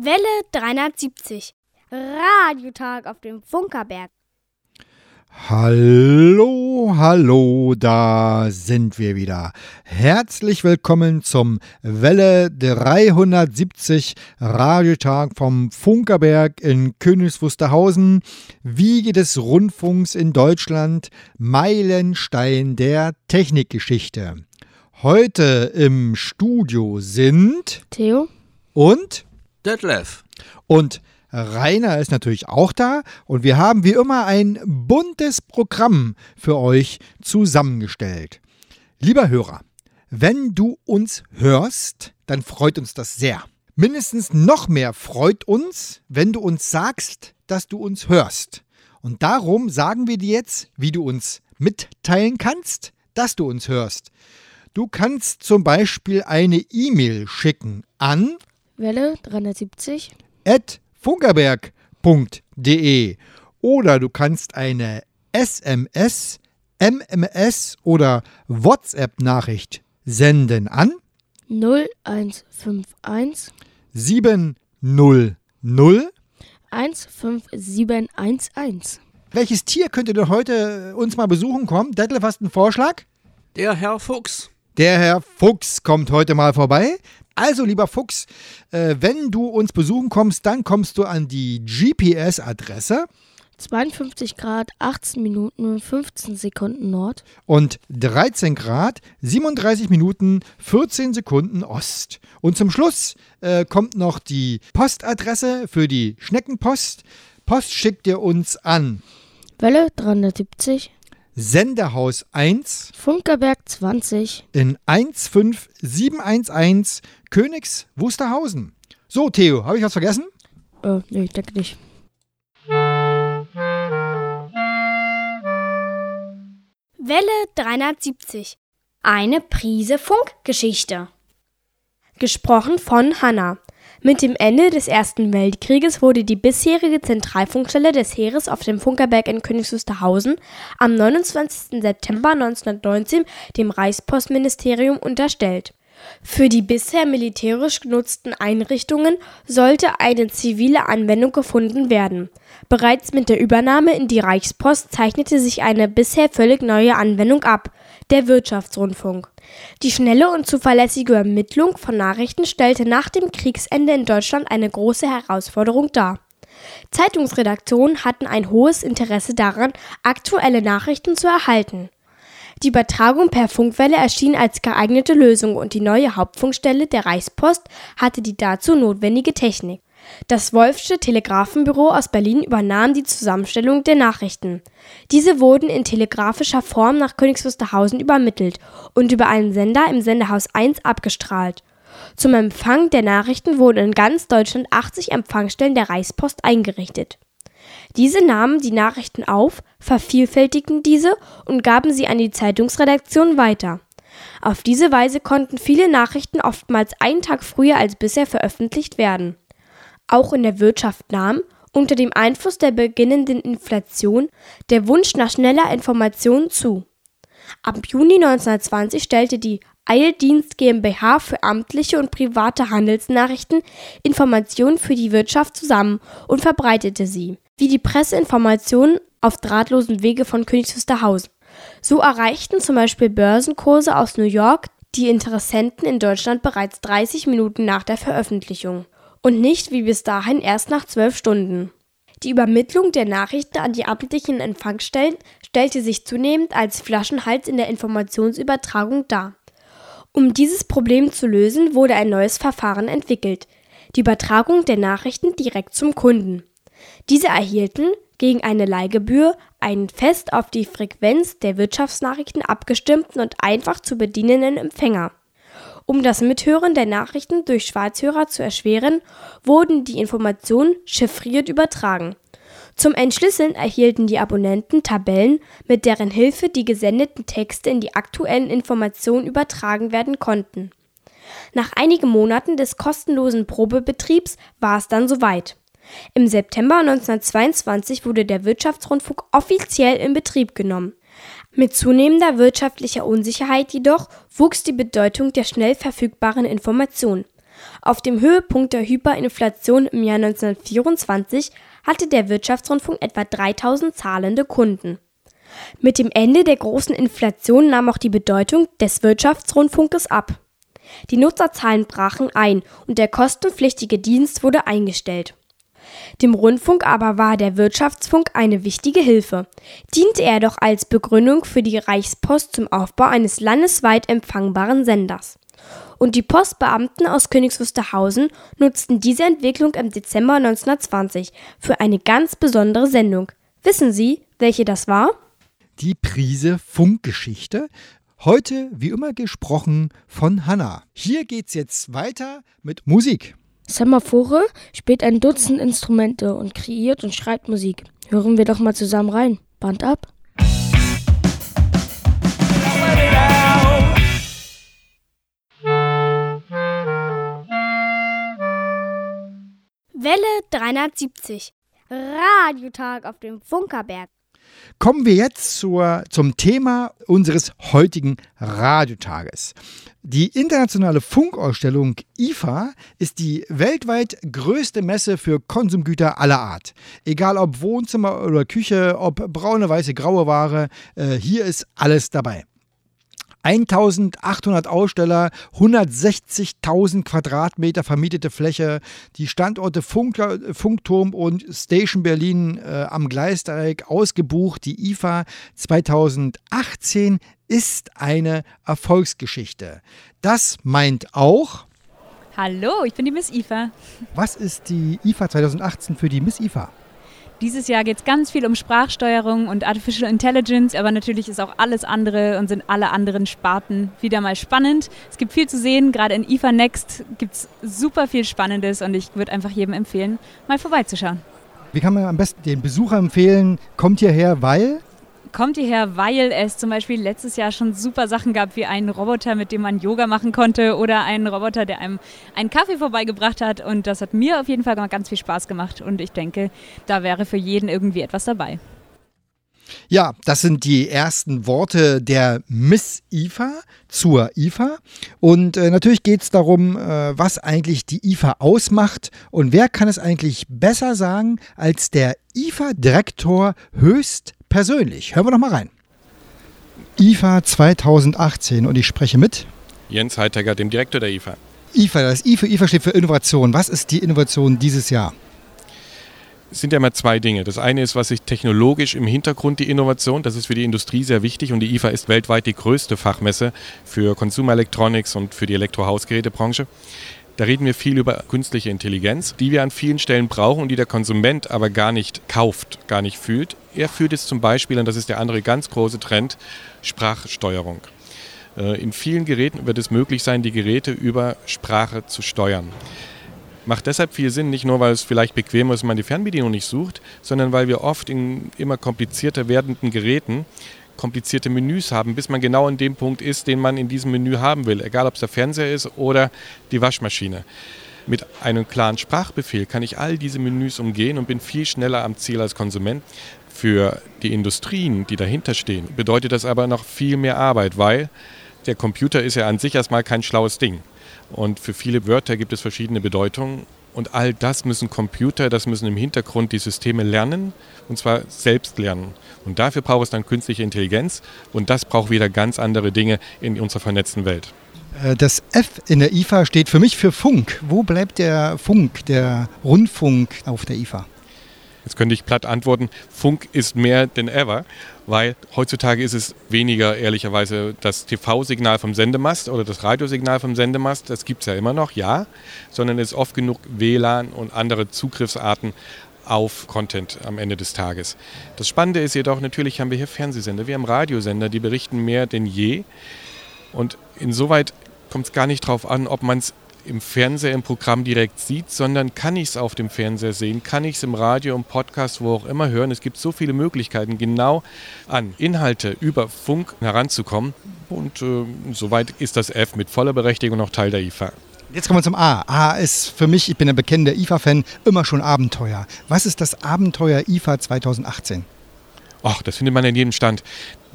Welle 370. Radiotag auf dem Funkerberg. Hallo, hallo, da sind wir wieder. Herzlich willkommen zum Welle 370 Radiotag vom Funkerberg in Königs Wusterhausen, Wiege des Rundfunks in Deutschland, Meilenstein der Technikgeschichte. Heute im Studio sind Theo und Detlef. und Rainer ist natürlich auch da und wir haben wie immer ein buntes Programm für euch zusammengestellt. Lieber Hörer, wenn du uns hörst, dann freut uns das sehr. Mindestens noch mehr freut uns, wenn du uns sagst, dass du uns hörst. Und darum sagen wir dir jetzt, wie du uns mitteilen kannst, dass du uns hörst. Du kannst zum Beispiel eine E-Mail schicken an Welle 370. at funkerberg.de oder du kannst eine SMS, MMS oder WhatsApp-Nachricht senden an 0151 700. 15711. Welches Tier könnte denn heute uns mal besuchen kommen? Detlef, hast du einen Vorschlag? Der Herr Fuchs. Der Herr Fuchs kommt heute mal vorbei. Also, lieber Fuchs, äh, wenn du uns besuchen kommst, dann kommst du an die GPS-Adresse 52 Grad, 18 Minuten und 15 Sekunden Nord. und 13 Grad, 37 Minuten, 14 Sekunden Ost. Und zum Schluss äh, kommt noch die Postadresse für die Schneckenpost. Post schickt ihr uns an Welle 370. Sendehaus 1 Funkerberg 20. in 15711 Königs Wusterhausen. So, Theo, habe ich was vergessen? Äh, nee, ich denke nicht. Welle 370. Eine Prise Funkgeschichte. Gesprochen von Hanna. Mit dem Ende des Ersten Weltkrieges wurde die bisherige Zentralfunkstelle des Heeres auf dem Funkerberg in Königs Wusterhausen am 29. September 1919 dem Reichspostministerium unterstellt. Für die bisher militärisch genutzten Einrichtungen sollte eine zivile Anwendung gefunden werden. Bereits mit der Übernahme in die Reichspost zeichnete sich eine bisher völlig neue Anwendung ab, der Wirtschaftsrundfunk. Die schnelle und zuverlässige Übermittlung von Nachrichten stellte nach dem Kriegsende in Deutschland eine große Herausforderung dar. Zeitungsredaktionen hatten ein hohes Interesse daran, aktuelle Nachrichten zu erhalten. Die Übertragung per Funkwelle erschien als geeignete Lösung und die neue Hauptfunkstelle der Reichspost hatte die dazu notwendige Technik. Das Wolfsche Telegrafenbüro aus Berlin übernahm die Zusammenstellung der Nachrichten. Diese wurden in telegrafischer Form nach Königs Wusterhausen übermittelt und über einen Sender im Sendehaus 1 abgestrahlt. Zum Empfang der Nachrichten wurden in ganz Deutschland 80 Empfangsstellen der Reichspost eingerichtet. Diese nahmen die Nachrichten auf, vervielfältigten diese und gaben sie an die Zeitungsredaktion weiter. Auf diese Weise konnten viele Nachrichten oftmals einen Tag früher als bisher veröffentlicht werden. Auch in der Wirtschaft nahm, unter dem Einfluss der beginnenden Inflation, der Wunsch nach schneller Information zu. Ab Juni 1920 stellte die Eildienst GmbH für amtliche und private Handelsnachrichten Informationen für die Wirtschaft zusammen und verbreitete sie, wie die Presseinformationen auf drahtlosem Wege von Königs Wusterhausen. So erreichten zum Beispiel Börsenkurse aus New York die Interessenten in Deutschland bereits 30 Minuten nach der Veröffentlichung und nicht wie bis dahin erst nach zwölf Stunden. Die Übermittlung der Nachrichten an die amtlichen Empfangsstellen stellte sich zunehmend als Flaschenhals in der Informationsübertragung dar. Um dieses Problem zu lösen, wurde ein neues Verfahren entwickelt, die Übertragung der Nachrichten direkt zum Kunden. Diese erhielten gegen eine Leihgebühr einen fest auf die Frequenz der Wirtschaftsnachrichten abgestimmten und einfach zu bedienenden Empfänger. Um das Mithören der Nachrichten durch Schwarzhörer zu erschweren, wurden die Informationen chiffriert übertragen. Zum Entschlüsseln erhielten die Abonnenten Tabellen, mit deren Hilfe die gesendeten Texte in die aktuellen Informationen übertragen werden konnten. Nach einigen Monaten des kostenlosen Probebetriebs war es dann soweit. Im September 1922 wurde der Wirtschaftsrundfunk offiziell in Betrieb genommen. Mit zunehmender wirtschaftlicher Unsicherheit jedoch wuchs die Bedeutung der schnell verfügbaren Information. Auf dem Höhepunkt der Hyperinflation im Jahr 1924 hatte der Wirtschaftsrundfunk etwa 3000 zahlende Kunden. Mit dem Ende der großen Inflation nahm auch die Bedeutung des Wirtschaftsrundfunkes ab. Die Nutzerzahlen brachen ein und der kostenpflichtige Dienst wurde eingestellt. Dem Rundfunk aber war der Wirtschaftsfunk eine wichtige Hilfe, diente er doch als Begründung für die Reichspost zum Aufbau eines landesweit empfangbaren Senders. Und die Postbeamten aus Königs Wusterhausen nutzten diese Entwicklung im Dezember 1920 für eine ganz besondere Sendung. Wissen Sie, welche das war? Die Prise Funkgeschichte. Heute, wie immer, gesprochen von Hanna. Hier geht's jetzt weiter mit Musik. Semaphore spielt ein Dutzend Instrumente und kreiert und schreibt Musik. Hören wir doch mal zusammen rein. Band ab. Welle 370. Radiotag auf dem Funkerberg. Kommen wir jetzt zur, zum Thema unseres heutigen Radiotages. Die internationale Funkausstellung IFA ist die weltweit größte Messe für Konsumgüter aller Art. Egal ob Wohnzimmer oder Küche, ob braune, weiße, graue Ware, äh, hier ist alles dabei. 1800 Aussteller, 160.000 Quadratmeter vermietete Fläche, die Standorte Funk, Funkturm und Station Berlin äh, am Gleisdreieck ausgebucht. Die IFA 2018 ist eine Erfolgsgeschichte. Das meint auch. Hallo, ich bin die Miss IFA. Was ist die IFA 2018 für die Miss IFA? Dieses Jahr geht es ganz viel um Sprachsteuerung und Artificial Intelligence, aber natürlich ist auch alles andere und sind alle anderen Sparten wieder mal spannend. Es gibt viel zu sehen, gerade in IFA Next gibt es super viel Spannendes und ich würde einfach jedem empfehlen, mal vorbeizuschauen. Wie kann man am besten den Besucher empfehlen, kommt hierher, weil? Kommt hierher, weil es zum Beispiel letztes Jahr schon super Sachen gab, wie einen Roboter, mit dem man Yoga machen konnte oder einen Roboter, der einem einen Kaffee vorbeigebracht hat. Und das hat mir auf jeden Fall ganz viel Spaß gemacht. Und ich denke, da wäre für jeden irgendwie etwas dabei. Ja, das sind die ersten Worte der Miss IFA zur IFA. Und äh, natürlich geht es darum, äh, was eigentlich die IFA ausmacht. Und wer kann es eigentlich besser sagen als der IFA-Direktor höchst persönlich. Hören wir noch mal rein. IFA 2018 und ich spreche mit Jens Heitegger, dem Direktor der IFA. IFA, das I für IFA steht für Innovation. Was ist die Innovation dieses Jahr? Es sind ja immer zwei Dinge. Das eine ist, was sich technologisch im Hintergrund die Innovation, das ist für die Industrie sehr wichtig und die IFA ist weltweit die größte Fachmesse für Consumer Electronics und für die Elektrohausgerätebranche. Da reden wir viel über künstliche Intelligenz, die wir an vielen Stellen brauchen und die der Konsument aber gar nicht kauft, gar nicht fühlt. Er führt es zum Beispiel, und das ist der andere ganz große Trend, Sprachsteuerung. Äh, in vielen Geräten wird es möglich sein, die Geräte über Sprache zu steuern. Macht deshalb viel Sinn, nicht nur, weil es vielleicht bequem ist, man die Fernbedienung nicht sucht, sondern weil wir oft in immer komplizierter werdenden Geräten komplizierte Menüs haben, bis man genau an dem Punkt ist, den man in diesem Menü haben will, egal ob es der Fernseher ist oder die Waschmaschine. Mit einem klaren Sprachbefehl kann ich all diese Menüs umgehen und bin viel schneller am Ziel als Konsument. Für die Industrien, die dahinter stehen, bedeutet das aber noch viel mehr Arbeit, weil der Computer ist ja an sich erstmal kein schlaues Ding. Und für viele Wörter gibt es verschiedene Bedeutungen und all das müssen Computer, das müssen im Hintergrund die Systeme lernen und zwar selbst lernen. Und dafür braucht es dann künstliche Intelligenz und das braucht wieder ganz andere Dinge in unserer vernetzten Welt. Äh, das F in der IFA steht für mich für Funk. Wo bleibt der Funk, der Rundfunk auf der IFA? Jetzt könnte ich platt antworten, Funk ist mehr denn ever, weil heutzutage ist es weniger ehrlicherweise das TV-Signal vom Sendemast oder das Radiosignal vom Sendemast, das gibt es ja immer noch, ja, sondern es ist oft genug WLAN und andere Zugriffsarten auf Content am Ende des Tages. Das Spannende ist jedoch, natürlich haben wir hier Fernsehsender, wir haben Radiosender, die berichten mehr denn je. Und insoweit kommt es gar nicht darauf an, ob man es im Fernseher im Programm direkt sieht, sondern kann ich es auf dem Fernseher sehen, kann ich es im Radio, im Podcast, wo auch immer hören. Es gibt so viele Möglichkeiten, genau an Inhalte über Funk heranzukommen. Und äh, soweit ist das F mit voller Berechtigung noch Teil der IFA. Jetzt kommen wir zum A. A ist für mich, ich bin ein bekennender IFA-Fan, immer schon Abenteuer. Was ist das Abenteuer IFA 2018? Ach, das findet man in jedem Stand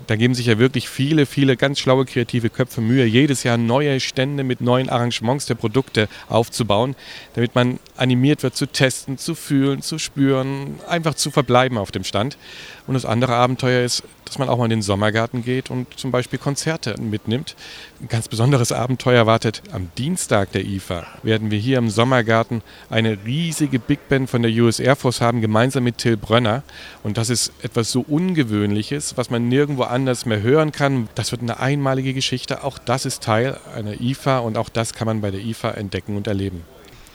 Da geben sich ja wirklich viele, viele ganz schlaue kreative Köpfe Mühe, jedes Jahr neue Stände mit neuen Arrangements der Produkte aufzubauen, damit man animiert wird zu testen, zu fühlen, zu spüren, einfach zu verbleiben auf dem Stand. Und das andere Abenteuer ist, dass man auch mal in den Sommergarten geht und zum Beispiel Konzerte mitnimmt. Ein ganz besonderes Abenteuer wartet am Dienstag der IFA. Werden wir hier im Sommergarten eine riesige Big Band von der US Air Force haben, gemeinsam mit Till Brönner. Und das ist etwas so Ungewöhnliches, was man nirgendwo anders mehr hören kann. Das wird eine einmalige Geschichte. Auch das ist Teil einer IFA und auch das kann man bei der IFA entdecken und erleben.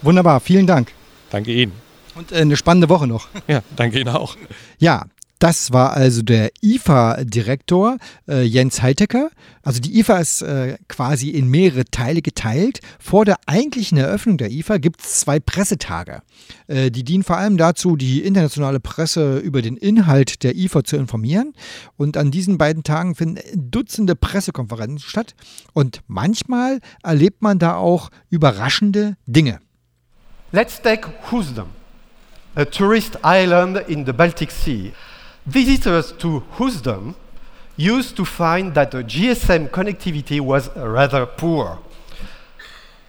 Wunderbar, vielen Dank. Danke Ihnen. Und äh, eine spannende Woche noch. Ja, danke Ihnen auch. Ja, das war also der IFA-Direktor äh, Jens Heitecker. Also die IFA ist äh, quasi in mehrere Teile geteilt. Vor der eigentlichen Eröffnung der IFA gibt es zwei Pressetage. Äh, die dienen vor allem dazu, die internationale Presse über den Inhalt der IFA zu informieren. Und an diesen beiden Tagen finden Dutzende Pressekonferenzen statt. Und manchmal erlebt man da auch überraschende Dinge. Let's take Husdom, a tourist island in the Baltic Sea. Visitors to Husdom used to find that the GSM connectivity was rather poor.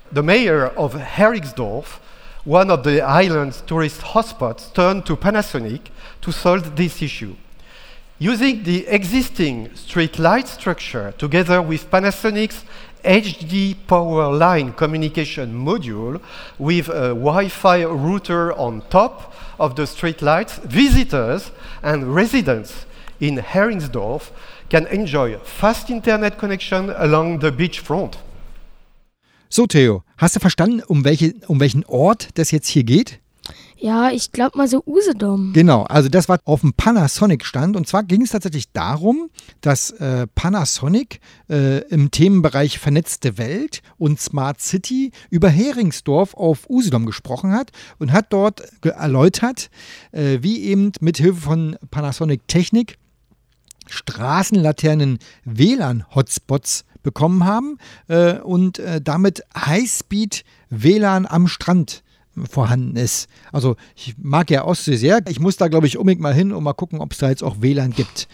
The mayor of Heringsdorf, one of the island's tourist hotspots, turned to Panasonic to solve this issue. Using the existing street light structure together with Panasonic's HD power line communication module with a Wi-Fi router on top of the streetlights, visitors and residents in Heringsdorf can enjoy fast internet connection along the beachfront. So, Theo, hast du verstanden, um, welche, um welchen Ort das jetzt hier geht? Ja, ich glaube mal so Usedom. Genau, also das war auf dem Panasonic-Stand. Und zwar ging es tatsächlich darum, dass äh, Panasonic äh, im Themenbereich vernetzte Welt und Smart City über Heringsdorf auf Usedom gesprochen hat und hat dort erläutert, äh, wie eben mit Hilfe von Panasonic Technik Straßenlaternen WLAN-Hotspots bekommen haben äh, und äh, damit Highspeed WLAN am Strand vorhanden ist. Also ich mag ja Ostsee sehr. Ich muss da, glaube ich, unbedingt mal hin und mal gucken, ob es da jetzt auch WLAN gibt.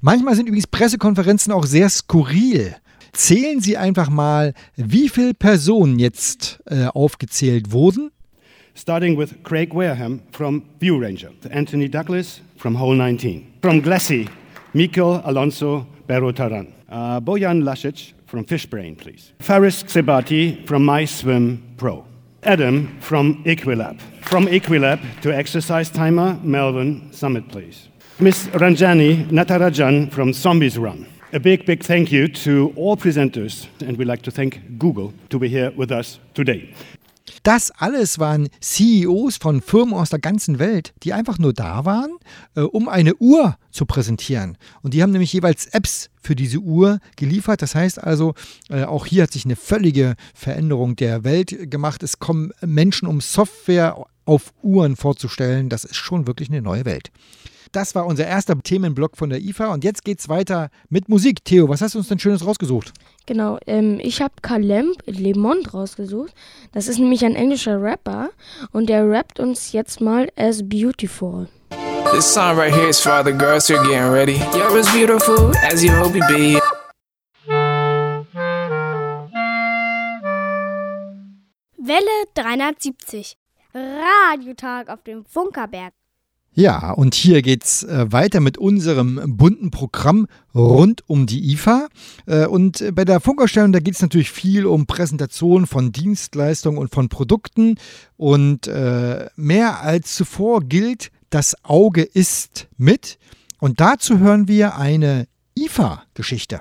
Manchmal sind übrigens Pressekonferenzen auch sehr skurril. Zählen Sie einfach mal, wie viele Personen jetzt äh, aufgezählt wurden. Starting with Craig Wareham from View Ranger, Anthony Douglas from Hole 19, from Glassy, Mikel Alonso Berrotaran, uh, Bojan Lasic from Fishbrain, please, Faris Sebati from My Pro. Adam from Equilab. From Equilab to Exercise Timer, Melbourne Summit, please. Miss Ranjani Natarajan from Zombies Run. A big, big thank you to all presenters, and we'd like to thank Google to be here with us today. Das alles waren CEOs von Firmen aus der ganzen Welt, die einfach nur da waren, äh, um eine Uhr zu präsentieren. Und die haben nämlich jeweils Apps für diese Uhr geliefert. Das heißt also, äh, auch hier hat sich eine völlige Veränderung der Welt gemacht. Es kommen Menschen, um Software auf Uhren vorzustellen. Das ist schon wirklich eine neue Welt. Das war unser erster Themenblock von der IFA und jetzt geht's weiter mit Musik. Theo, was hast du uns denn Schönes rausgesucht? Genau, ähm, ich habe Kalemp Le Monde rausgesucht. Das ist nämlich ein englischer Rapper und der rappt uns jetzt mal As Beautiful. This song right here is for all the girls who are getting ready. You're as beautiful as you hope you be. Welle 370. Radiotag auf dem Funkerberg. Ja, und hier geht's äh, weiter mit unserem bunten Programm rund um die IFA. Äh, und bei der Funkausstellung, da geht es natürlich viel um Präsentation von Dienstleistungen und von Produkten. Und äh, mehr als zuvor gilt, das Auge ist mit. Und dazu hören wir eine IFA-Geschichte.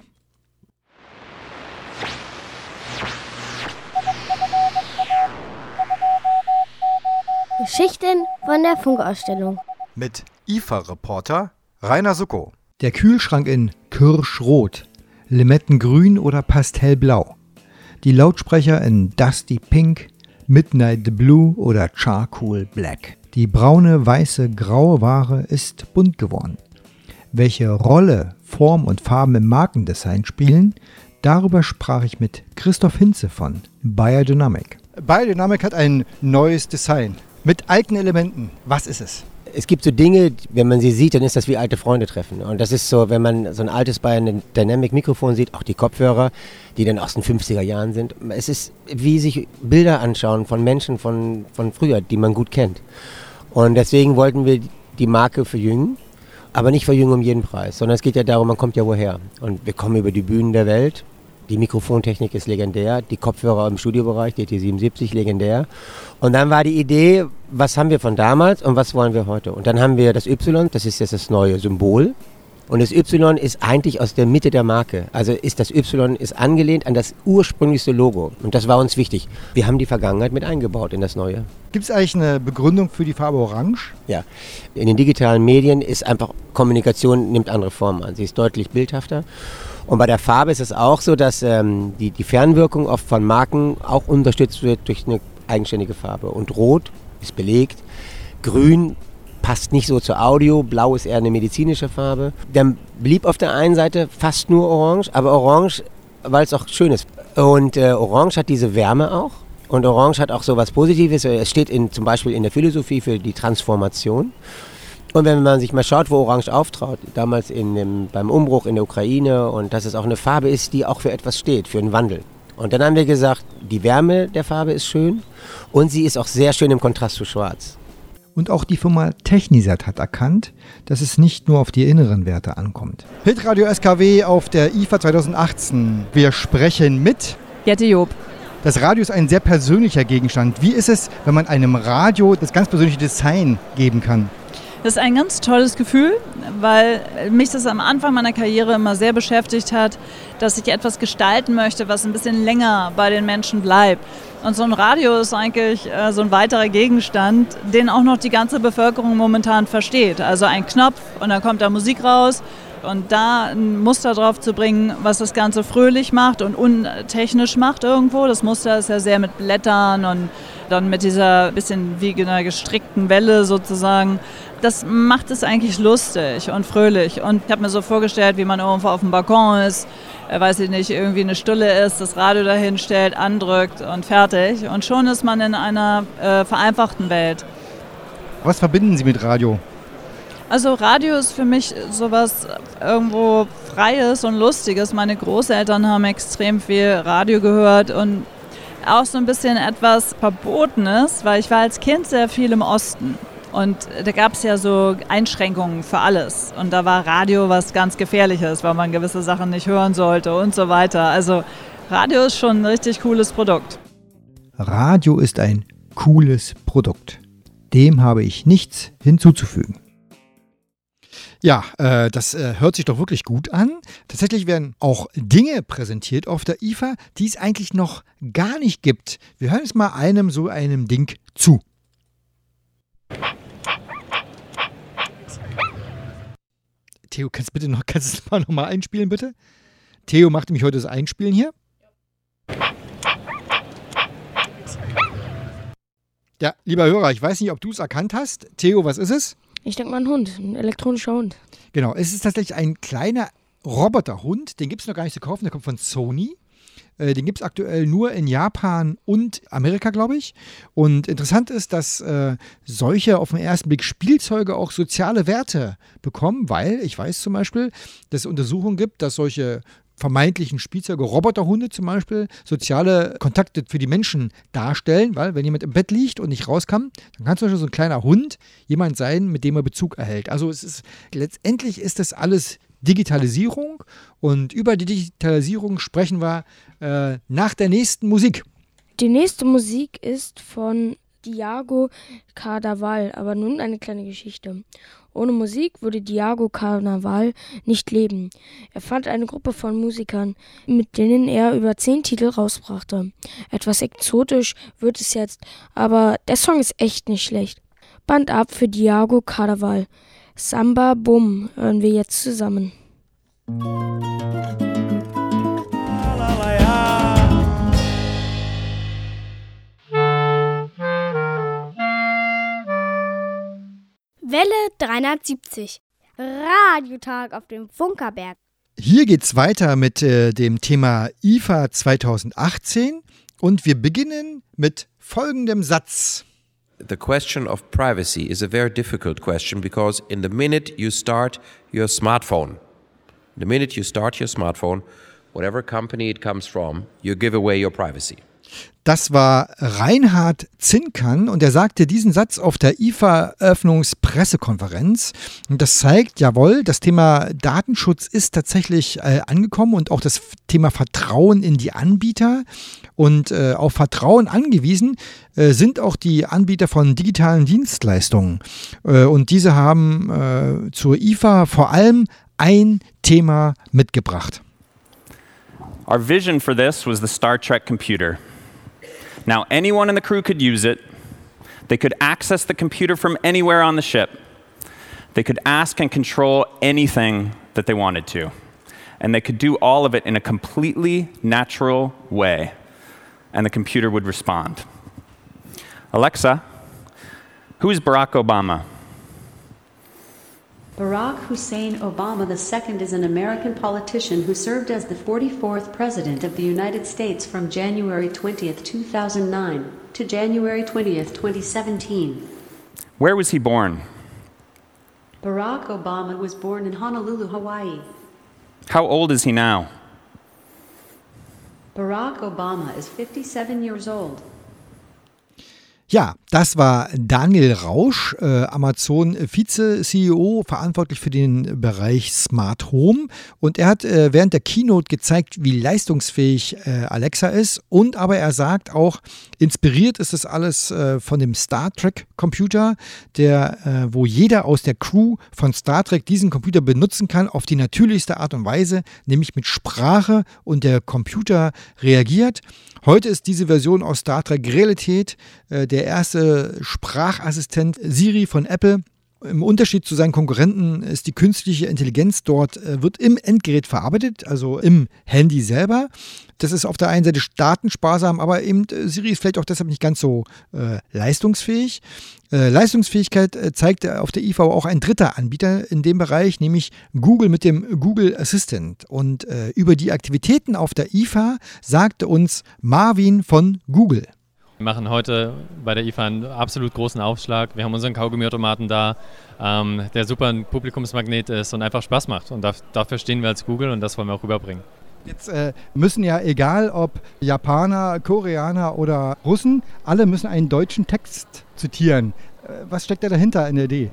Geschichten von der Funkausstellung. Mit IFA-Reporter Rainer Sucko. Der Kühlschrank in Kirschrot, Limettengrün oder Pastellblau. Die Lautsprecher in Dusty Pink, Midnight Blue oder Charcoal Black. Die braune, weiße, graue Ware ist bunt geworden. Welche Rolle Form und Farben im Markendesign spielen, darüber sprach ich mit Christoph Hinze von Biodynamic. Biodynamic hat ein neues Design mit alten Elementen. Was ist es? Es gibt so Dinge, wenn man sie sieht, dann ist das wie alte Freunde treffen. Und das ist so, wenn man so ein altes Bayern Dynamic Mikrofon sieht, auch die Kopfhörer, die dann aus den 50er Jahren sind. Es ist wie sich Bilder anschauen von Menschen von, von früher, die man gut kennt. Und deswegen wollten wir die Marke verjüngen, aber nicht verjüngen um jeden Preis, sondern es geht ja darum, man kommt ja woher. Und wir kommen über die Bühnen der Welt die Mikrofontechnik ist legendär, die Kopfhörer im Studiobereich, die TT77 legendär. Und dann war die Idee, was haben wir von damals und was wollen wir heute? Und dann haben wir das Y, das ist jetzt das neue Symbol. Und das Y ist eigentlich aus der Mitte der Marke. Also ist das Y ist angelehnt an das ursprünglichste Logo. Und das war uns wichtig. Wir haben die Vergangenheit mit eingebaut in das Neue. Gibt es eigentlich eine Begründung für die Farbe Orange? Ja. In den digitalen Medien ist einfach Kommunikation nimmt andere Formen an. Sie ist deutlich bildhafter. Und bei der Farbe ist es auch so, dass ähm, die, die Fernwirkung oft von Marken auch unterstützt wird durch eine eigenständige Farbe. Und Rot ist belegt, Grün passt nicht so zur Audio, Blau ist eher eine medizinische Farbe. Dann blieb auf der einen Seite fast nur Orange, aber Orange, weil es auch schön ist. Und äh, Orange hat diese Wärme auch. Und Orange hat auch so was Positives. Es steht in, zum Beispiel in der Philosophie für die Transformation. Und wenn man sich mal schaut, wo Orange auftraut, damals in dem, beim Umbruch in der Ukraine und dass es auch eine Farbe ist, die auch für etwas steht, für einen Wandel. Und dann haben wir gesagt, die Wärme der Farbe ist schön und sie ist auch sehr schön im Kontrast zu Schwarz. Und auch die Firma Technisat hat erkannt, dass es nicht nur auf die inneren Werte ankommt. Hitradio SKW auf der IFA 2018. Wir sprechen mit Jette Job. Das Radio ist ein sehr persönlicher Gegenstand. Wie ist es, wenn man einem Radio das ganz persönliche Design geben kann? Das ist ein ganz tolles Gefühl, weil mich das am Anfang meiner Karriere immer sehr beschäftigt hat, dass ich etwas gestalten möchte, was ein bisschen länger bei den Menschen bleibt. Und so ein Radio ist eigentlich äh, so ein weiterer Gegenstand, den auch noch die ganze Bevölkerung momentan versteht. Also ein Knopf und dann kommt da Musik raus. Und da ein Muster drauf zu bringen, was das Ganze fröhlich macht und untechnisch macht irgendwo. Das Muster ist ja sehr mit Blättern und dann mit dieser bisschen wie einer gestrickten Welle sozusagen das macht es eigentlich lustig und fröhlich. Und ich habe mir so vorgestellt, wie man irgendwo auf dem Balkon ist, äh, weiß ich nicht, irgendwie eine Stulle ist, das Radio dahin stellt, andrückt und fertig. Und schon ist man in einer äh, vereinfachten Welt. Was verbinden Sie mit Radio? Also Radio ist für mich sowas irgendwo Freies und Lustiges. Meine Großeltern haben extrem viel Radio gehört und auch so ein bisschen etwas Verbotenes, weil ich war als Kind sehr viel im Osten. Und da gab es ja so Einschränkungen für alles. Und da war Radio was ganz Gefährliches, weil man gewisse Sachen nicht hören sollte und so weiter. Also Radio ist schon ein richtig cooles Produkt. Radio ist ein cooles Produkt. Dem habe ich nichts hinzuzufügen. Ja, äh, das äh, hört sich doch wirklich gut an. Tatsächlich werden auch Dinge präsentiert auf der IFA, die es eigentlich noch gar nicht gibt. Wir hören jetzt mal einem so einem Ding zu. Theo, kannst du bitte noch, kannst du das mal nochmal einspielen, bitte? Theo macht nämlich heute das Einspielen hier. Ja, lieber Hörer, ich weiß nicht, ob du es erkannt hast. Theo, was ist es? Ich denke mal ein Hund, ein elektronischer Hund. Genau, es ist tatsächlich ein kleiner Roboterhund. Den gibt es noch gar nicht zu kaufen, der kommt von Sony. Äh, den gibt es aktuell nur in Japan und Amerika, glaube ich. Und interessant ist, dass äh, solche auf den ersten Blick Spielzeuge auch soziale Werte bekommen, weil ich weiß zum Beispiel, dass es Untersuchungen gibt, dass solche vermeintlichen Spielzeuge, Roboterhunde zum Beispiel, soziale Kontakte für die Menschen darstellen, weil wenn jemand im Bett liegt und nicht rauskam, dann kann zum Beispiel so ein kleiner Hund jemand sein, mit dem er Bezug erhält. Also es ist letztendlich ist das alles Digitalisierung und über die Digitalisierung sprechen wir äh, nach der nächsten Musik. Die nächste Musik ist von Diago Carnaval, aber nun eine kleine Geschichte. Ohne Musik würde Diago Carnaval nicht leben. Er fand eine Gruppe von Musikern, mit denen er über zehn Titel rausbrachte. Etwas exotisch wird es jetzt, aber der Song ist echt nicht schlecht. Band ab für Diago Carnaval. Samba Bum hören wir jetzt zusammen. Welle 370. Radiotag auf dem Funkerberg. Hier geht's weiter mit äh, dem Thema IFA 2018 und wir beginnen mit folgendem Satz. The question of privacy is a very difficult question because in the minute you start your smartphone, the minute you start your smartphone, whatever company it comes from, you give away your privacy. Das war Reinhard Zinkern und er sagte diesen Satz auf der IFA-Eröffnungspressekonferenz. Und das zeigt, jawohl, das Thema Datenschutz ist tatsächlich äh, angekommen und auch das Thema Vertrauen in die Anbieter. Und äh, auf Vertrauen angewiesen äh, sind auch die Anbieter von digitalen Dienstleistungen. Äh, und diese haben äh, zur IFA vor allem ein Thema mitgebracht. Our vision for this was the Star Trek computer. Now, anyone in the crew could use it. They could access the computer from anywhere on the ship. They could ask and control anything that they wanted to. And they could do all of it in a completely natural way. And the computer would respond. Alexa, who is Barack Obama? Barack Hussein Obama II is an American politician who served as the 44th President of the United States from January 20th, 2009 to January 20th, 2017. Where was he born? Barack Obama was born in Honolulu, Hawaii. How old is he now? Barack Obama is 57 years old. Ja, das war Daniel Rausch, äh, Amazon Vize-CEO, verantwortlich für den Bereich Smart Home. Und er hat äh, während der Keynote gezeigt, wie leistungsfähig äh, Alexa ist. Und aber er sagt auch, inspiriert ist das alles äh, von dem Star Trek Computer, der, äh, wo jeder aus der Crew von Star Trek diesen Computer benutzen kann auf die natürlichste Art und Weise, nämlich mit Sprache und der Computer reagiert. Heute ist diese Version aus Star Trek Realität. Äh, der erste Sprachassistent Siri von Apple. Im Unterschied zu seinen Konkurrenten ist die künstliche Intelligenz dort, äh, wird im Endgerät verarbeitet, also im Handy selber. Das ist auf der einen Seite datensparsam, aber eben äh, Siri ist vielleicht auch deshalb nicht ganz so äh, leistungsfähig. Äh, Leistungsfähigkeit äh, zeigt auf der IV auch ein dritter Anbieter in dem Bereich, nämlich Google mit dem Google Assistant. Und über die Aktivitäten auf der IFA sagte uns Marvin von Google. Wir machen heute bei der IFA einen absolut großen Aufschlag. Wir haben unseren Kaugummiautomaten da, ähm, der super ein Publikumsmagnet ist und einfach Spaß macht. Und dafür stehen wir als Google und das wollen wir auch rüberbringen. Jetzt äh, müssen ja, egal ob Japaner, Koreaner oder Russen, alle müssen einen deutschen Text zitieren. Äh, was steckt da dahinter in der Idee?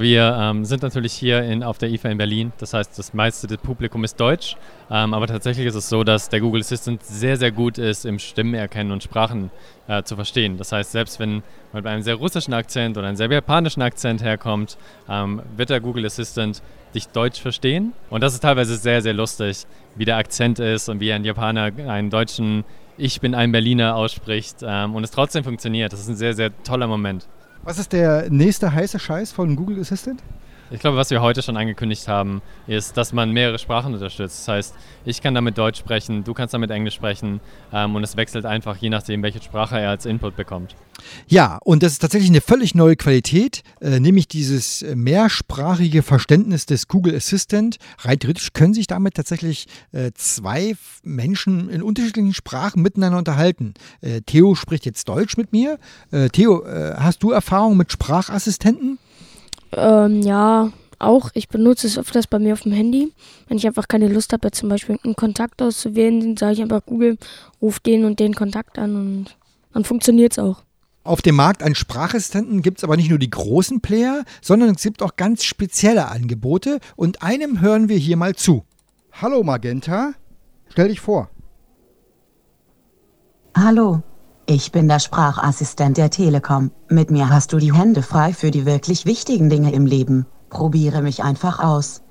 Wir ähm, sind natürlich hier in, auf der IFA in Berlin. Das heißt, das meiste des Publikum ist deutsch. Ähm, aber tatsächlich ist es so, dass der Google Assistant sehr, sehr gut ist, im Stimmen erkennen und Sprachen äh, zu verstehen. Das heißt, selbst wenn man bei einem sehr russischen Akzent oder einem sehr japanischen Akzent herkommt, ähm, wird der Google Assistant dich Deutsch verstehen. Und das ist teilweise sehr, sehr lustig, wie der Akzent ist und wie ein Japaner einen deutschen Ich bin ein Berliner ausspricht ähm, und es trotzdem funktioniert. Das ist ein sehr, sehr toller Moment. Was ist der nächste heiße Scheiß von Google Assistant? Ich glaube, was wir heute schon angekündigt haben, ist, dass man mehrere Sprachen unterstützt. Das heißt, ich kann damit Deutsch sprechen, du kannst damit Englisch sprechen ähm, und es wechselt einfach, je nachdem, welche Sprache er als Input bekommt. Ja, und das ist tatsächlich eine völlig neue Qualität, äh, nämlich dieses mehrsprachige Verständnis des Google Assistant. Rein theoretisch können sich damit tatsächlich äh, zwei Menschen in unterschiedlichen Sprachen miteinander unterhalten. Äh, Theo spricht jetzt Deutsch mit mir. Äh, Theo, äh, hast du Erfahrung mit Sprachassistenten? Ähm, ja, auch. Ich benutze es öfters bei mir auf dem Handy. Wenn ich einfach keine Lust habe, zum Beispiel einen Kontakt auszuwählen, dann sage ich einfach Google, ruf den und den Kontakt an und dann funktioniert es auch. Auf dem Markt an Sprachassistenten gibt es aber nicht nur die großen Player, sondern es gibt auch ganz spezielle Angebote und einem hören wir hier mal zu. Hallo Magenta, stell dich vor. Hallo, ich bin der Sprachassistent der Telekom. Mit mir hast du die Hände frei für die wirklich wichtigen Dinge im Leben. Probiere mich einfach aus.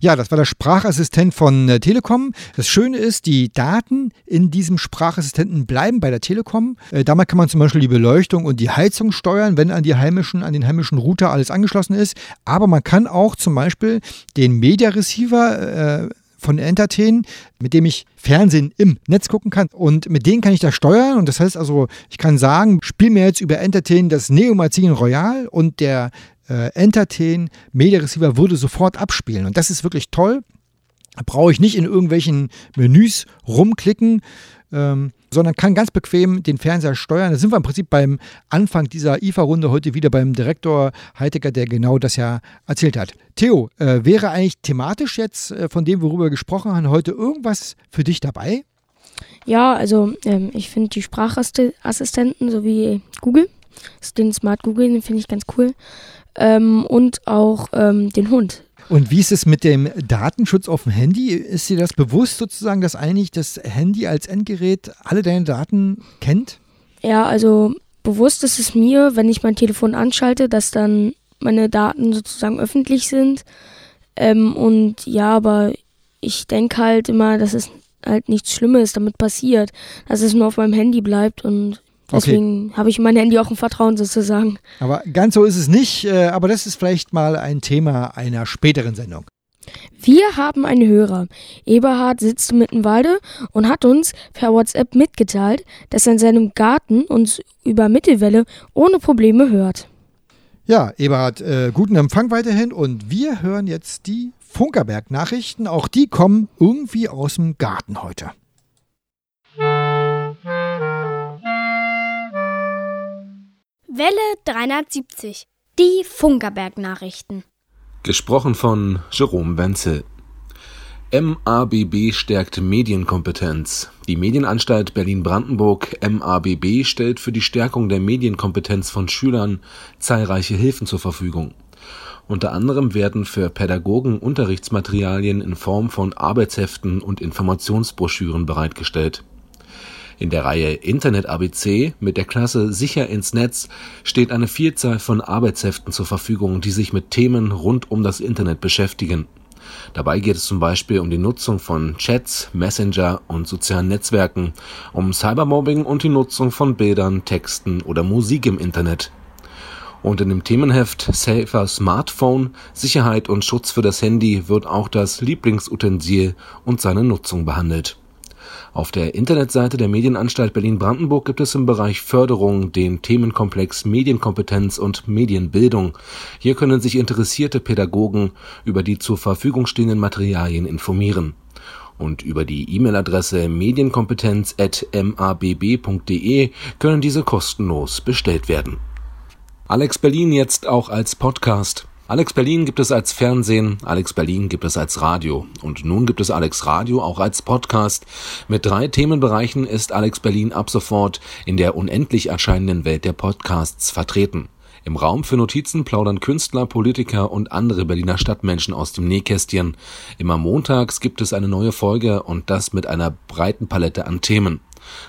Ja, das war der Sprachassistent von äh, Telekom. Das Schöne ist, die Daten in diesem Sprachassistenten bleiben bei der Telekom. Äh, damit kann man zum Beispiel die Beleuchtung und die Heizung steuern, wenn an, die heimischen, an den heimischen Router alles angeschlossen ist. Aber man kann auch zum Beispiel den Media Receiver äh, von Entertain, mit dem ich Fernsehen im Netz gucken kann. Und mit denen kann ich das steuern. Und das heißt also, ich kann sagen, spiel mir jetzt über Entertain das Neo Magazin Royal und der äh, Entertain Media Receiver würde sofort abspielen. Und das ist wirklich toll. Brauche ich nicht in irgendwelchen Menüs rumklicken, ähm, sondern kann ganz bequem den Fernseher steuern. Da sind wir im Prinzip beim Anfang dieser IFA-Runde heute wieder beim Direktor Heitecker, der genau das ja erzählt hat. Theo, äh, wäre eigentlich thematisch jetzt äh, von dem, worüber wir gesprochen haben, heute irgendwas für dich dabei? Ja, also ähm, ich finde die Sprachassistenten sowie Google, den Smart Google, den finde ich ganz cool. Ähm, und auch ähm, den Hund. Und wie ist es mit dem Datenschutz auf dem Handy? Ist dir das bewusst sozusagen, dass eigentlich das Handy als Endgerät alle deine Daten kennt? Ja, also bewusst ist es mir, wenn ich mein Telefon anschalte, dass dann meine Daten sozusagen öffentlich sind. Ähm, und ja, aber ich denke halt immer, dass es halt nichts Schlimmes damit passiert, dass es nur auf meinem Handy bleibt und deswegen okay. habe ich mein Handy auch im Vertrauen sozusagen. Aber ganz so ist es nicht, äh, aber das ist vielleicht mal ein Thema einer späteren Sendung. Wir haben einen Hörer. Eberhard sitzt im Mittenwalde und hat uns per WhatsApp mitgeteilt, dass er in seinem Garten uns über Mittelwelle ohne Probleme hört. Ja, Eberhard, äh, guten Empfang weiterhin und wir hören jetzt die Funkerberg-Nachrichten. Auch die kommen irgendwie aus dem Garten heute. Welle 370. Die Funkerberg-Nachrichten. Gesprochen von Jerome Wenzel. MABB stärkt Medienkompetenz. Die Medienanstalt Berlin-Brandenburg MABB stellt für die Stärkung der Medienkompetenz von Schülern zahlreiche Hilfen zur Verfügung. Unter anderem werden für Pädagogen Unterrichtsmaterialien in Form von Arbeitsheften und Informationsbroschüren bereitgestellt. In der Reihe Internet ABC mit der Klasse Sicher ins Netz steht eine Vielzahl von Arbeitsheften zur Verfügung, die sich mit Themen rund um das Internet beschäftigen. Dabei geht es zum Beispiel um die Nutzung von Chats, Messenger und sozialen Netzwerken, um Cybermobbing und die Nutzung von Bildern, Texten oder Musik im Internet und in dem Themenheft Safer Smartphone Sicherheit und Schutz für das Handy wird auch das Lieblingsutensil und seine Nutzung behandelt. Auf der Internetseite der Medienanstalt Berlin-Brandenburg gibt es im Bereich Förderung den Themenkomplex Medienkompetenz und Medienbildung. Hier können sich interessierte Pädagogen über die zur Verfügung stehenden Materialien informieren. Und über die E-Mail-Adresse medienkompetenz.mabb.de können diese kostenlos bestellt werden Alex Berlin jetzt auch als Podcast. Alex Berlin gibt es als Fernsehen, Alex Berlin gibt es als Radio und nun gibt es Alex Radio auch als Podcast. Mit drei Themenbereichen ist Alex Berlin ab sofort in der unendlich erscheinenden Welt der Podcasts vertreten. Im Raum für Notizen plaudern Künstler, Politiker und andere Berliner Stadtmenschen aus dem Nähkästchen. Immer montags gibt es eine neue Folge und das mit einer breiten Palette an Themen.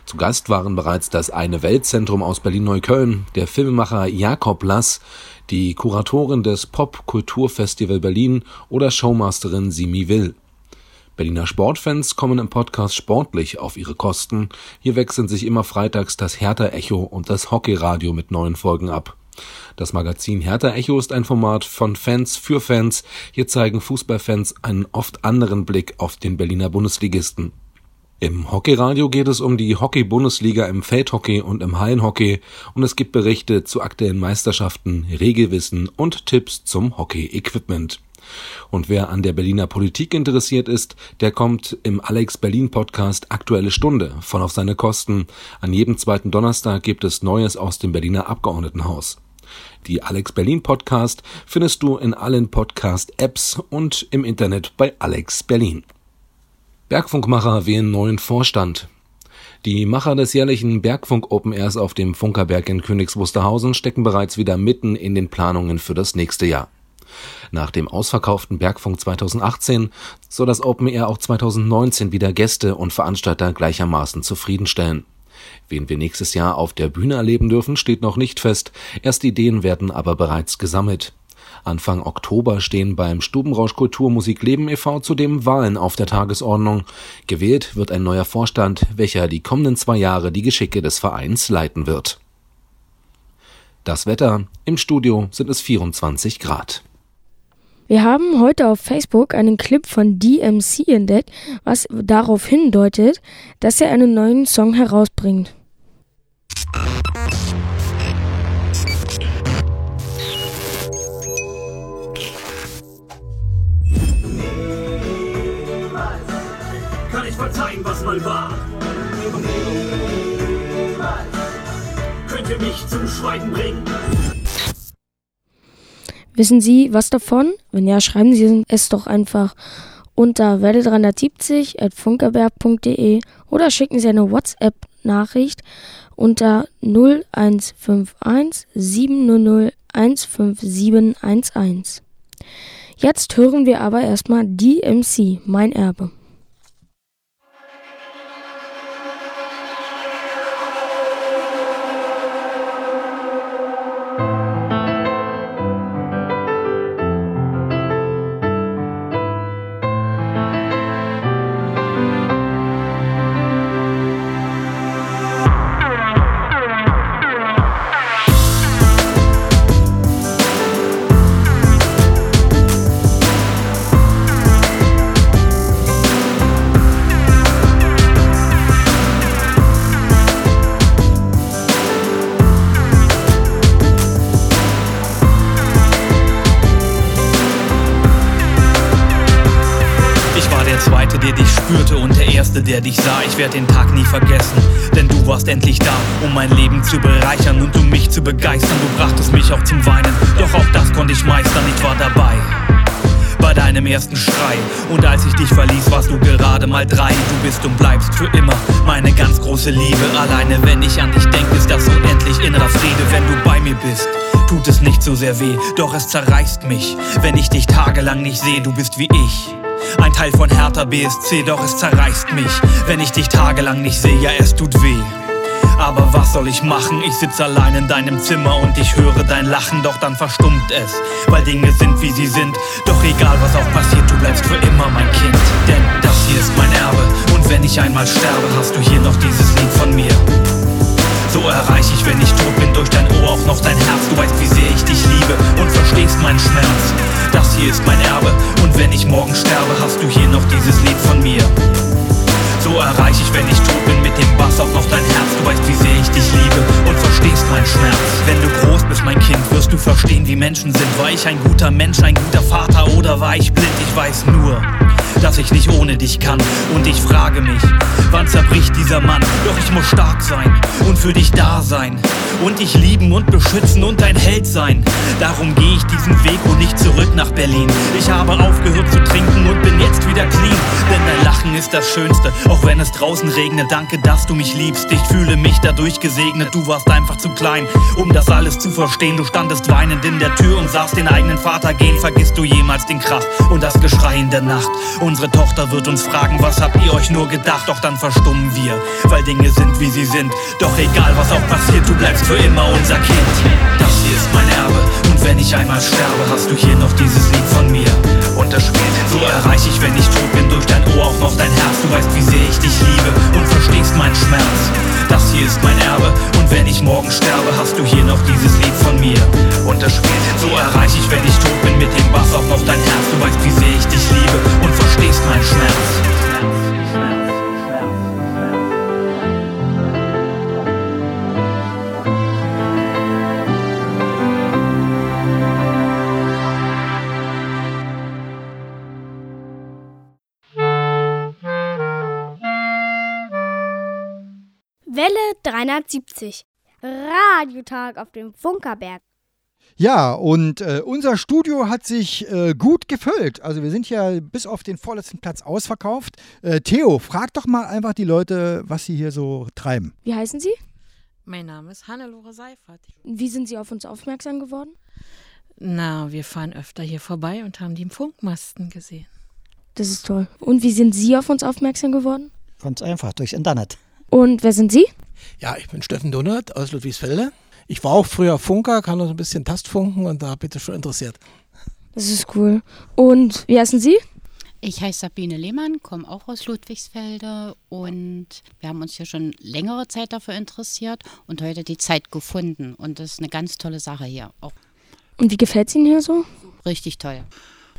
Zu Gast waren bereits das Eine Weltzentrum aus Berlin-Neukölln, der Filmemacher Jakob Lass, die Kuratorin des Pop-Kulturfestival Berlin oder Showmasterin Simi Will. Berliner Sportfans kommen im Podcast sportlich auf ihre Kosten. Hier wechseln sich immer freitags das Hertha Echo und das Hockeyradio mit neuen Folgen ab. Das Magazin Hertha Echo ist ein Format von Fans für Fans. Hier zeigen Fußballfans einen oft anderen Blick auf den Berliner Bundesligisten. Im Hockeyradio geht es um die Hockey-Bundesliga im Feldhockey und im Hallenhockey und es gibt Berichte zu aktuellen Meisterschaften, Regelwissen und Tipps zum Hockey-Equipment. Und wer an der Berliner Politik interessiert ist, der kommt im Alex Berlin Podcast Aktuelle Stunde voll auf seine Kosten. An jedem zweiten Donnerstag gibt es Neues aus dem Berliner Abgeordnetenhaus. Die Alex Berlin Podcast findest du in allen Podcast Apps und im Internet bei Alex Berlin. Bergfunkmacher wählen neuen Vorstand. Die Macher des jährlichen Bergfunk Open Airs auf dem Funkerberg in Königs Wusterhausen stecken bereits wieder mitten in den Planungen für das nächste Jahr. Nach dem ausverkauften Bergfunk 2018 soll das Open Air auch 2019 wieder Gäste und Veranstalter gleichermaßen zufriedenstellen. Wen wir nächstes Jahr auf der Bühne erleben dürfen, steht noch nicht fest. Erste Ideen werden aber bereits gesammelt. Anfang Oktober stehen beim Stubenrausch Kultur Musik Leben e.V. zudem Wahlen auf der Tagesordnung. Gewählt wird ein neuer Vorstand, welcher die kommenden zwei Jahre die Geschicke des Vereins leiten wird. Das Wetter. Im Studio sind es 24 Grad. Wir haben heute auf Facebook einen Clip von DMC entdeckt, was darauf hindeutet, dass er einen neuen Song herausbringt. Verzeihen, was mal war. Leute mich zum Schweigen bringen. Wissen Sie was davon? Wenn ja, schreiben Sie es doch einfach unter welle370.funkerberg.de oder schicken Sie eine WhatsApp-Nachricht unter 0151 700 15711. Jetzt hören wir aber erstmal DMC, mein Erbe. Zu begeistern. Du brachtest mich auch zum Weinen, doch auch das konnte ich meistern, ich war dabei. Bei deinem ersten Schrei. Und als ich dich verließ, warst du gerade mal drei. Du bist und bleibst für immer meine ganz große Liebe. Alleine wenn ich an dich denke, ist das unendlich innerer Friede, wenn du bei mir bist tut es nicht so sehr weh, doch es zerreißt mich, wenn ich dich tagelang nicht sehe, du bist wie ich. Ein Teil von Hertha BSC, doch es zerreißt mich, wenn ich dich tagelang nicht sehe, ja es tut weh. Aber was soll ich machen? Ich sitz allein in deinem Zimmer und ich höre dein Lachen, doch dann verstummt es, weil Dinge sind wie sie sind. Doch egal was auch passiert, du bleibst für immer mein Kind. Denn das hier ist mein Erbe und wenn ich einmal sterbe, hast du hier noch dieses Lied von mir. So erreich ich, wenn ich tot bin, durch dein Ohr auch noch dein Herz. Du weißt, wie sehr ich dich liebe und verstehst meinen Schmerz. Das hier ist mein Erbe und wenn ich morgen sterbe, hast du hier noch dieses Lied von mir. So erreich ich, wenn ich tot bin, mit dem Bass auch noch dein Herz. Du weißt, wie sehr ich dich liebe und verstehst meinen Schmerz. Wenn du groß bist, mein Kind, wirst du verstehen, wie Menschen sind. War ich ein guter Mensch, ein guter Vater oder war ich blind? Ich weiß nur, dass ich nicht ohne dich kann. Und ich frage mich, wann zerbricht dieser Mann? Doch ich muss stark sein und für dich da sein. Und dich lieben und beschützen und dein Held sein. Darum gehe ich diesen Weg und nicht zurück nach Berlin. Ich habe aufgehört zu trinken und bin jetzt wieder clean. Denn dein Lachen ist das Schönste, auch wenn es draußen regnet. Danke, dass du mich liebst. Ich fühle mich dadurch gesegnet. Du warst einfach zu klein, um das alles zu verstehen. Du standest weinend in der Tür und sahst den eigenen Vater gehen. Vergisst du jemals den Krach und das Geschrei in der Nacht? Unsere Tochter wird uns fragen, was habt ihr euch nur gedacht? Doch dann verstummen wir, weil Dinge sind wie sie sind. Doch egal was auch passiert, du bleibst für immer unser Kind. Das hier ist mein wenn ich einmal sterbe, hast du hier noch dieses Lied von mir. Und das spielt So erreich ich, wenn ich tot bin, durch dein Ohr auch noch dein Herz. Du weißt, wie sehr ich dich liebe und verstehst meinen Schmerz. Das hier ist mein Erbe und wenn ich morgen sterbe, hast du hier noch dieses Lied von mir. Und das spielt So erreich ich, wenn ich tot bin, mit dem Bass auch noch dein Herz. Du weißt, wie sehr ich dich liebe und verstehst meinen Schmerz. 370. Radiotag auf dem Funkerberg. Ja, und äh, unser Studio hat sich äh, gut gefüllt. Also wir sind ja bis auf den vorletzten Platz ausverkauft. Äh, Theo, frag doch mal einfach die Leute, was sie hier so treiben. Wie heißen Sie? Mein Name ist Hannelore Seifert. Wie sind Sie auf uns aufmerksam geworden? Na, wir fahren öfter hier vorbei und haben die Funkmasten gesehen. Das ist toll. Und wie sind Sie auf uns aufmerksam geworden? Ganz einfach, durchs Internet. Und wer sind Sie? Ja, ich bin Steffen Dunnert aus Ludwigsfelde. Ich war auch früher Funker, kann noch ein bisschen Tastfunken und da bitte schon interessiert. Das ist cool. Und wie heißen Sie? Ich heiße Sabine Lehmann, komme auch aus Ludwigsfelde und wir haben uns hier schon längere Zeit dafür interessiert und heute die Zeit gefunden. Und das ist eine ganz tolle Sache hier. Auch Und wie gefällt es Ihnen hier so? richtig toll.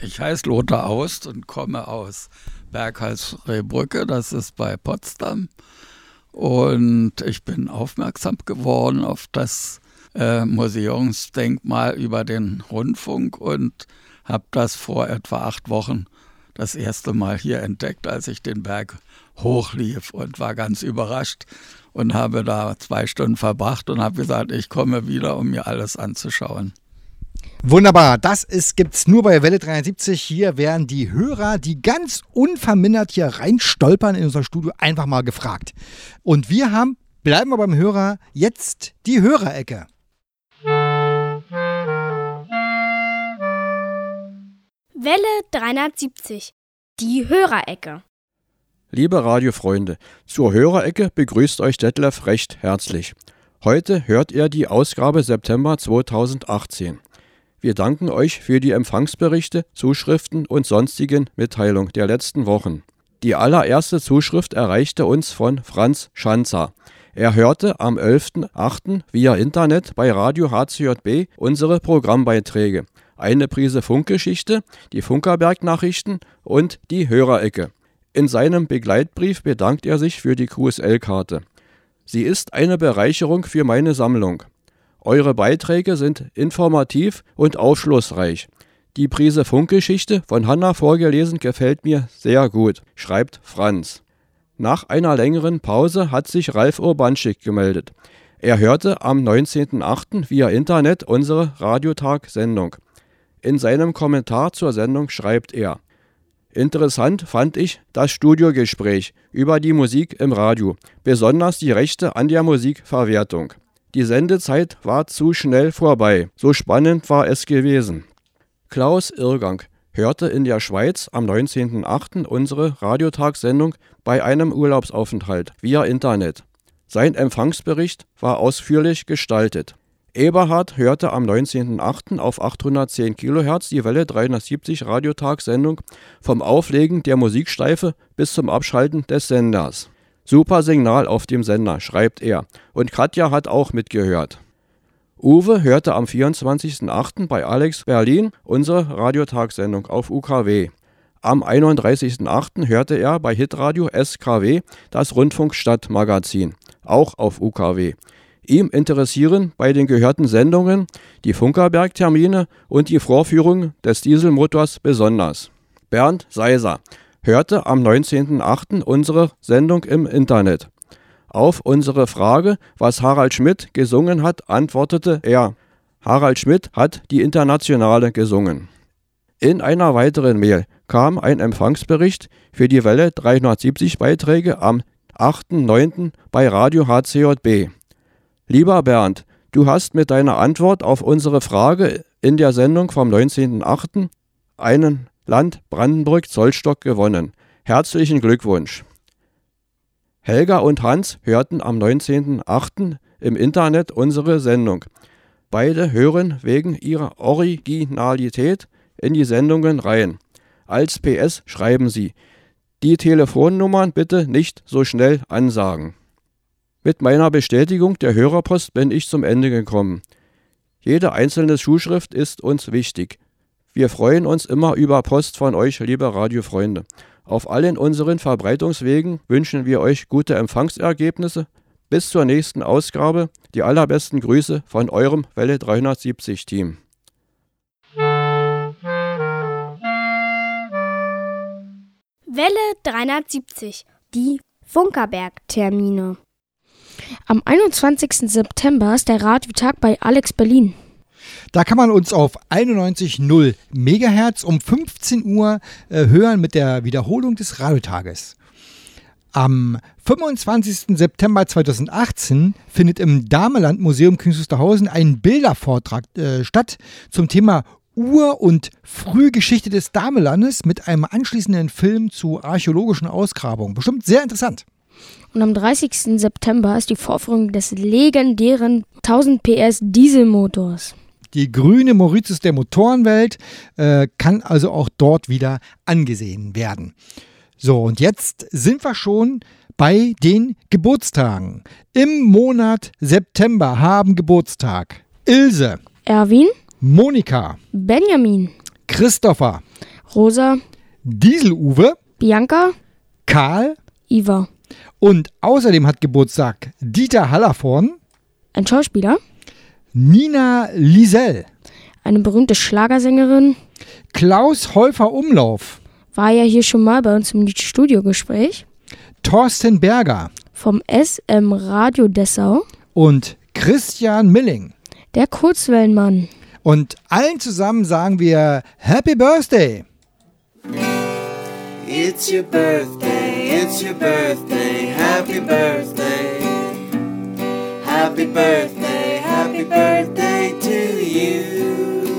Ich heiße Lothar Aust und komme aus Berghalsrehbrücke, das ist bei Potsdam. Und ich bin aufmerksam geworden auf das äh, Museumsdenkmal über den Rundfunk und habe das vor etwa acht Wochen das erste Mal hier entdeckt, als ich den Berg hochlief und war ganz überrascht und habe da zwei Stunden verbracht und habe gesagt, ich komme wieder, um mir alles anzuschauen. Wunderbar, das ist, gibt's nur bei Welle 73. Hier werden die Hörer, die ganz unvermindert hier reinstolpern in unser Studio, einfach mal gefragt. Und wir haben, bleiben wir beim Hörer, jetzt die Hörerecke. Welle 370. Die Hörerecke. Liebe Radiofreunde, zur Hörerecke begrüßt euch Detlef recht herzlich. Heute hört ihr die Ausgabe September 2018. Wir danken euch für die Empfangsberichte, Zuschriften und sonstigen Mitteilungen der letzten Wochen. Die allererste Zuschrift erreichte uns von Franz Schanzer. Er hörte am 11.08. via Internet bei Radio HCJB unsere Programmbeiträge. Eine Prise Funkgeschichte, die Funkerberg-Nachrichten und die Hörerecke. In seinem Begleitbrief bedankt er sich für die QSL-Karte. Sie ist eine Bereicherung für meine Sammlung. Eure Beiträge sind informativ und aufschlussreich. Die Prise Funkgeschichte von Hanna vorgelesen gefällt mir sehr gut, schreibt Franz. Nach einer längeren Pause hat sich Ralf Urbanschik gemeldet. Er hörte am 19.08. via Internet unsere Radiotag-Sendung. In seinem Kommentar zur Sendung schreibt er: Interessant fand ich das Studiogespräch über die Musik im Radio, besonders die Rechte an der Musikverwertung. Die Sendezeit war zu schnell vorbei, so spannend war es gewesen. Klaus Irrgang hörte in der Schweiz am 19.08. unsere Radiotagssendung bei einem Urlaubsaufenthalt via Internet. Sein Empfangsbericht war ausführlich gestaltet. Eberhard hörte am 19.08. auf 810 kHz die Welle 370 Radiotagssendung vom Auflegen der Musiksteife bis zum Abschalten des Senders. Super Signal auf dem Sender, schreibt er. Und Katja hat auch mitgehört. Uwe hörte am 24.08. bei Alex Berlin unsere Radiotagsendung auf UKW. Am 31.08. hörte er bei Hitradio SKW das Rundfunkstadtmagazin, auch auf UKW. Ihm interessieren bei den gehörten Sendungen die Funkerberg-Termine und die Vorführung des Dieselmotors besonders. Bernd Seiser hörte am 19.08. unsere Sendung im Internet. Auf unsere Frage, was Harald Schmidt gesungen hat, antwortete er, Harald Schmidt hat die Internationale gesungen. In einer weiteren Mail kam ein Empfangsbericht für die Welle 370 Beiträge am 8.9. bei Radio HCJB. Lieber Bernd, du hast mit deiner Antwort auf unsere Frage in der Sendung vom 19.08. einen Land Brandenburg-Zollstock gewonnen. Herzlichen Glückwunsch. Helga und Hans hörten am 19.08. im Internet unsere Sendung. Beide hören wegen ihrer Originalität in die Sendungen rein. Als PS schreiben sie, die Telefonnummern bitte nicht so schnell ansagen. Mit meiner Bestätigung der Hörerpost bin ich zum Ende gekommen. Jede einzelne Zuschrift ist uns wichtig. Wir freuen uns immer über Post von euch, liebe Radiofreunde. Auf allen unseren Verbreitungswegen wünschen wir euch gute Empfangsergebnisse. Bis zur nächsten Ausgabe. Die allerbesten Grüße von eurem Welle 370 Team. Welle 370. Die Funkerberg-Termine. Am 21. September ist der Radiotag bei Alex Berlin. Da kann man uns auf 91.0 Megahertz um 15 Uhr äh, hören mit der Wiederholung des Radiotages. Am 25. September 2018 findet im Dameland Museum Künstlerhausen ein Bildervortrag äh, statt zum Thema Ur- und Frühgeschichte des Damelandes mit einem anschließenden Film zu archäologischen Ausgrabungen. Bestimmt sehr interessant. Und am 30. September ist die Vorführung des legendären 1000 PS Dieselmotors. Die grüne Mauritius der Motorenwelt äh, kann also auch dort wieder angesehen werden. So, und jetzt sind wir schon bei den Geburtstagen. Im Monat September haben Geburtstag Ilse, Erwin, Monika, Benjamin, Christopher, Rosa, Diesel-Uwe, Bianca, Karl, Iva. Und außerdem hat Geburtstag Dieter Hallervorn, ein Schauspieler, Nina Liesel, eine berühmte Schlagersängerin, Klaus Häufer Umlauf, war ja hier schon mal bei uns im Studiogespräch. Thorsten Berger. Vom SM Radio Dessau. Und Christian Milling. Der Kurzwellenmann. Und allen zusammen sagen wir Happy Birthday. It's your birthday, it's your birthday, happy birthday. Happy birthday, happy birthday to you.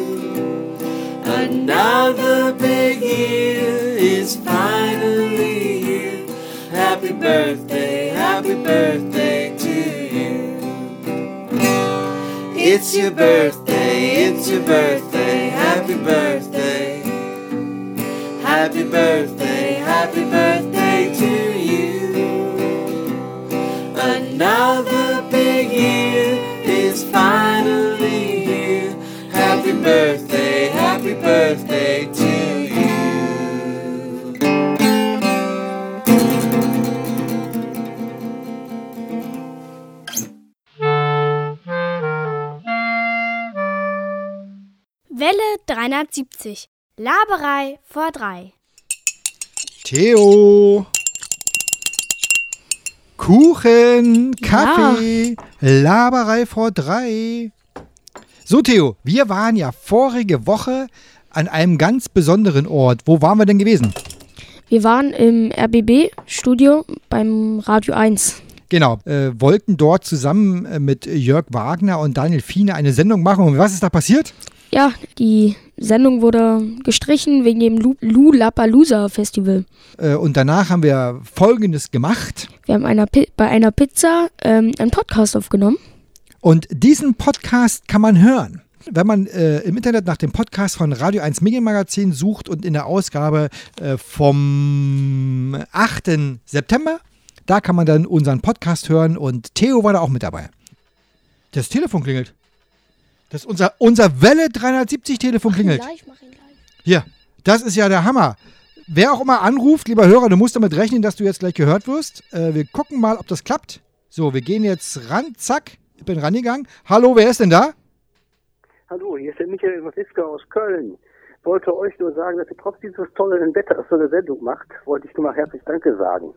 Another big year is finally here. Happy birthday, happy birthday to you. It's your birthday, it's your birthday, happy birthday. Happy birthday, happy birthday to you. Another big year finally here. Happy birthday, happy birthday to you. Welle 370. Laberei vor drei. Theo. Kuchen, Kaffee, Laberei vor drei. So, Theo, wir waren ja vorige Woche an einem ganz besonderen Ort. Wo waren wir denn gewesen? Wir waren im RBB-Studio beim Radio 1. Genau, äh, wollten dort zusammen äh, mit Jörg Wagner und Daniel Fiene eine Sendung machen. Und was ist da passiert? Ja, die Sendung wurde gestrichen wegen dem Lu- Lollapalooza Festival. Äh, und danach haben wir Folgendes gemacht. Wir haben einer Pi bei einer Pizza ähm, einen Podcast aufgenommen. Und diesen Podcast kann man hören. Wenn man äh, im Internet nach dem Podcast von Radio 1 Medienmagazin sucht und in der Ausgabe äh, vom 8. September, da kann man dann unseren Podcast hören und Theo war da auch mit dabei. Das Telefon klingelt. Das ist unser, unser Welle 370 Telefon klingelt. Hier, das ist ja der Hammer. Wer auch immer anruft, lieber Hörer, du musst damit rechnen, dass du jetzt gleich gehört wirst. Äh, wir gucken mal, ob das klappt. So, wir gehen jetzt ran, zack. Ich bin rangegangen. Hallo, wer ist denn da? Hallo, hier ist der Michael Wasiska aus Köln. Wollte euch nur sagen, dass ihr trotz dieses tollen Wetters so eine Sendung macht. Wollte ich nur mal herzlich Danke sagen.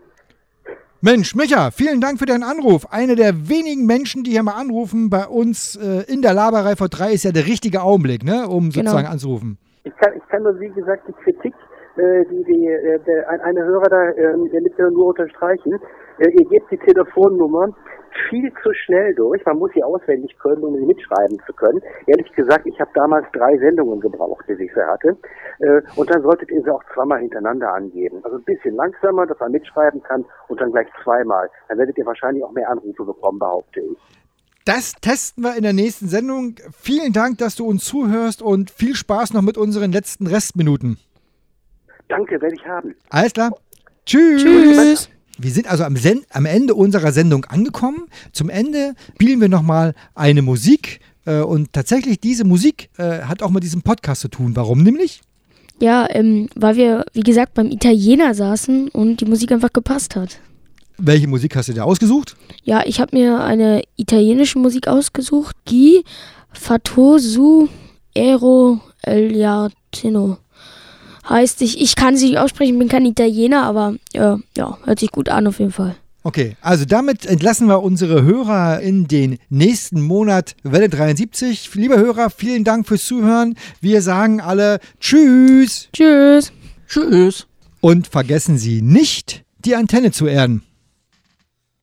Mensch, Micha, vielen Dank für deinen Anruf. Eine der wenigen Menschen, die hier mal anrufen bei uns äh, in der Laberei vor drei, ist ja der richtige Augenblick, ne, um Genau. sozusagen anzurufen. Ich kann, ich kann nur, wie gesagt, die Kritik, äh, die, die äh, ein, eine Hörer da, äh, der mit nur unterstreichen. Äh, ihr gebt die Telefonnummer viel zu schnell durch. Man muss sie auswendig können, um sie mitschreiben zu können. Ehrlich gesagt, ich habe damals drei Sendungen gebraucht, bis ich sie hatte. Und dann solltet ihr sie auch zweimal hintereinander angeben. Also ein bisschen langsamer, dass man mitschreiben kann und dann gleich zweimal. Dann werdet ihr wahrscheinlich auch mehr Anrufe bekommen, behaupte ich. Das testen wir in der nächsten Sendung. Vielen Dank, dass du uns zuhörst und viel Spaß noch mit unseren letzten Restminuten. Danke, werde ich haben. Alles klar. Tschüss. Tschüss. Wir sind also am, am Ende unserer Sendung angekommen. Zum Ende spielen wir nochmal eine Musik. Äh, und tatsächlich, diese Musik äh, hat auch mit diesem Podcast zu tun. Warum nämlich? Ja, ähm, weil wir, wie gesagt, beim Italiener saßen und die Musik einfach gepasst hat. Welche Musik hast du dir ausgesucht? Ja, ich habe mir eine italienische Musik ausgesucht. Guy Fatosu Ero Eliatino. Heißt, ich, ich kann sie nicht aussprechen, bin kein Italiener, aber ja, ja, hört sich gut an auf jeden Fall. Okay, also damit entlassen wir unsere Hörer in den nächsten Monat Welle 73. Lieber Hörer, vielen Dank fürs Zuhören. Wir sagen alle Tschüss. Tschüss. Tschüss. Und vergessen Sie nicht, die Antenne zu erden.